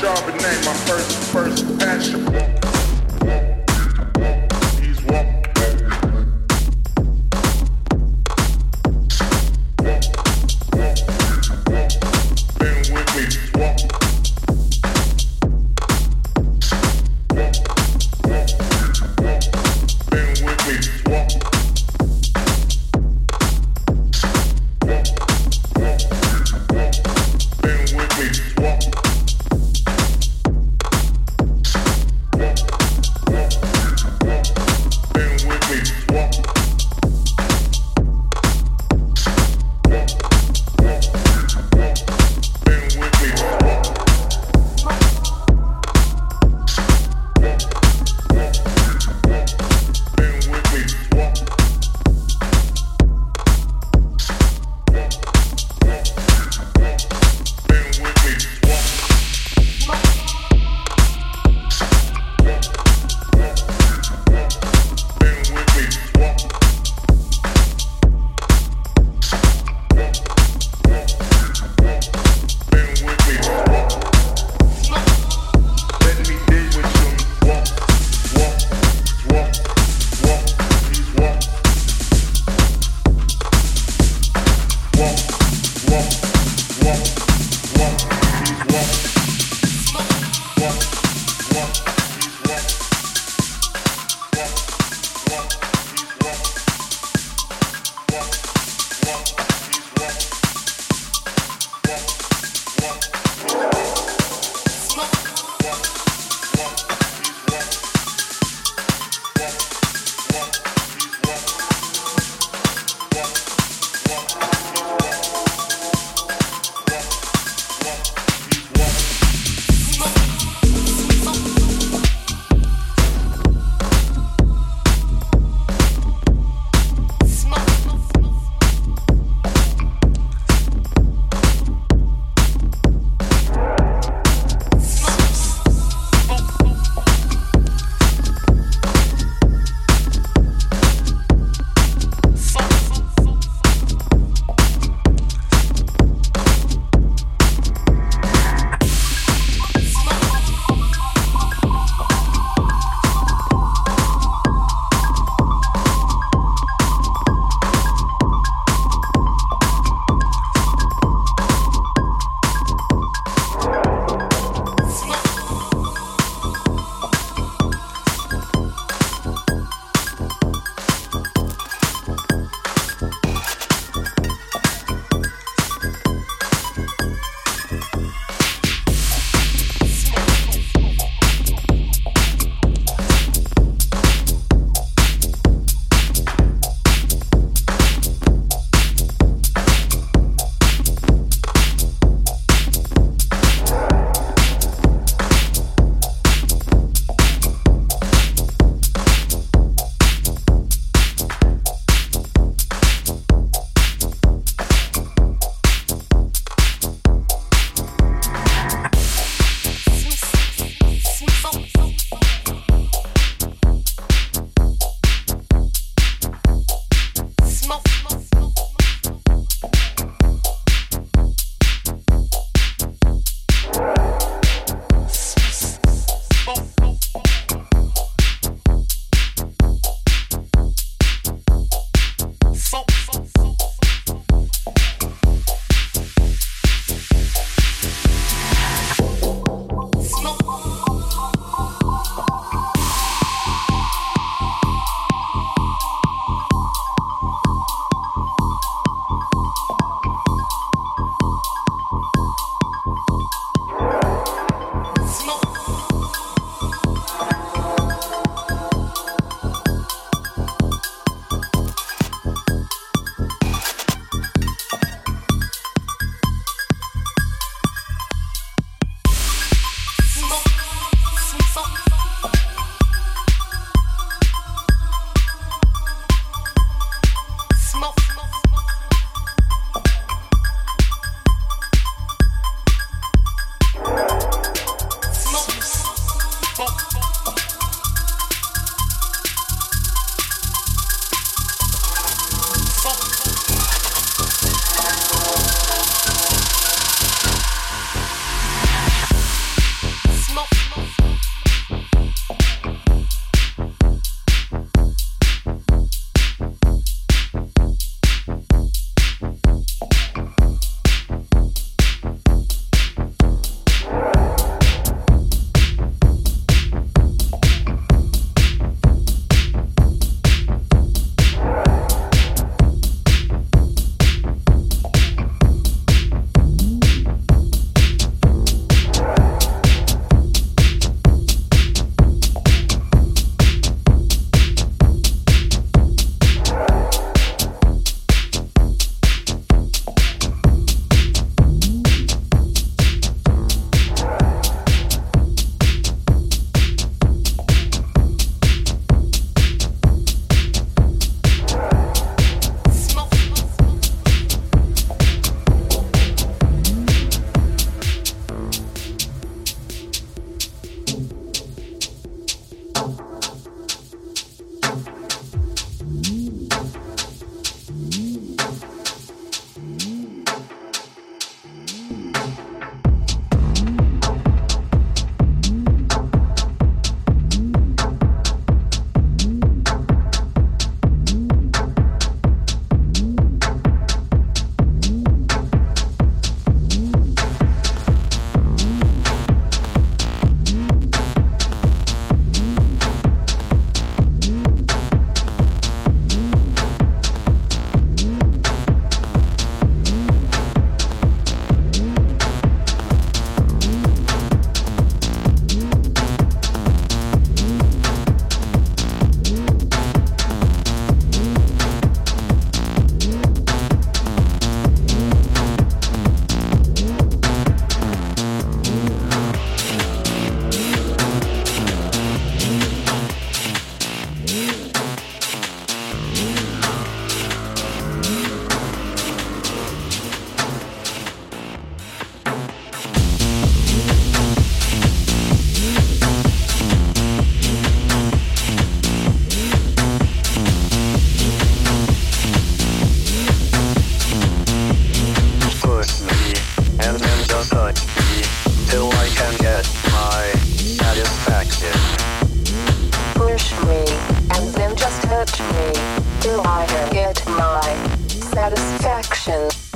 Yeah. get my satisfaction.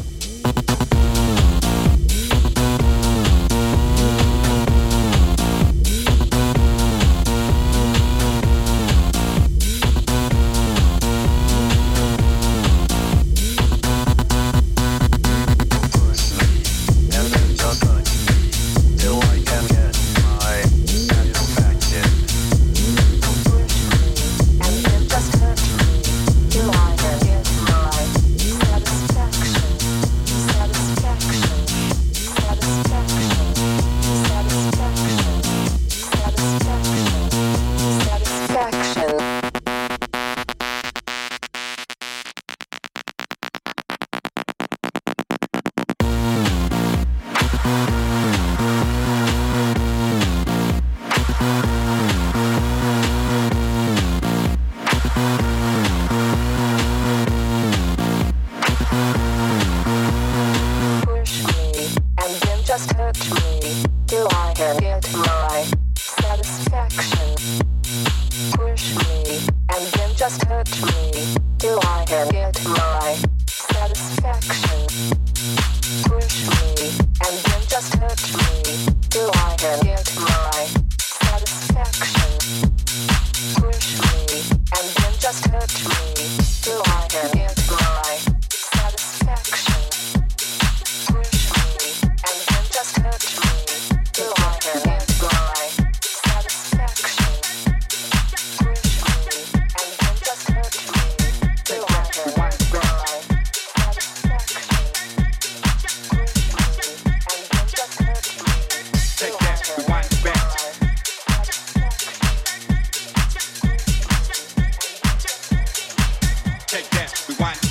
Take that, rewind.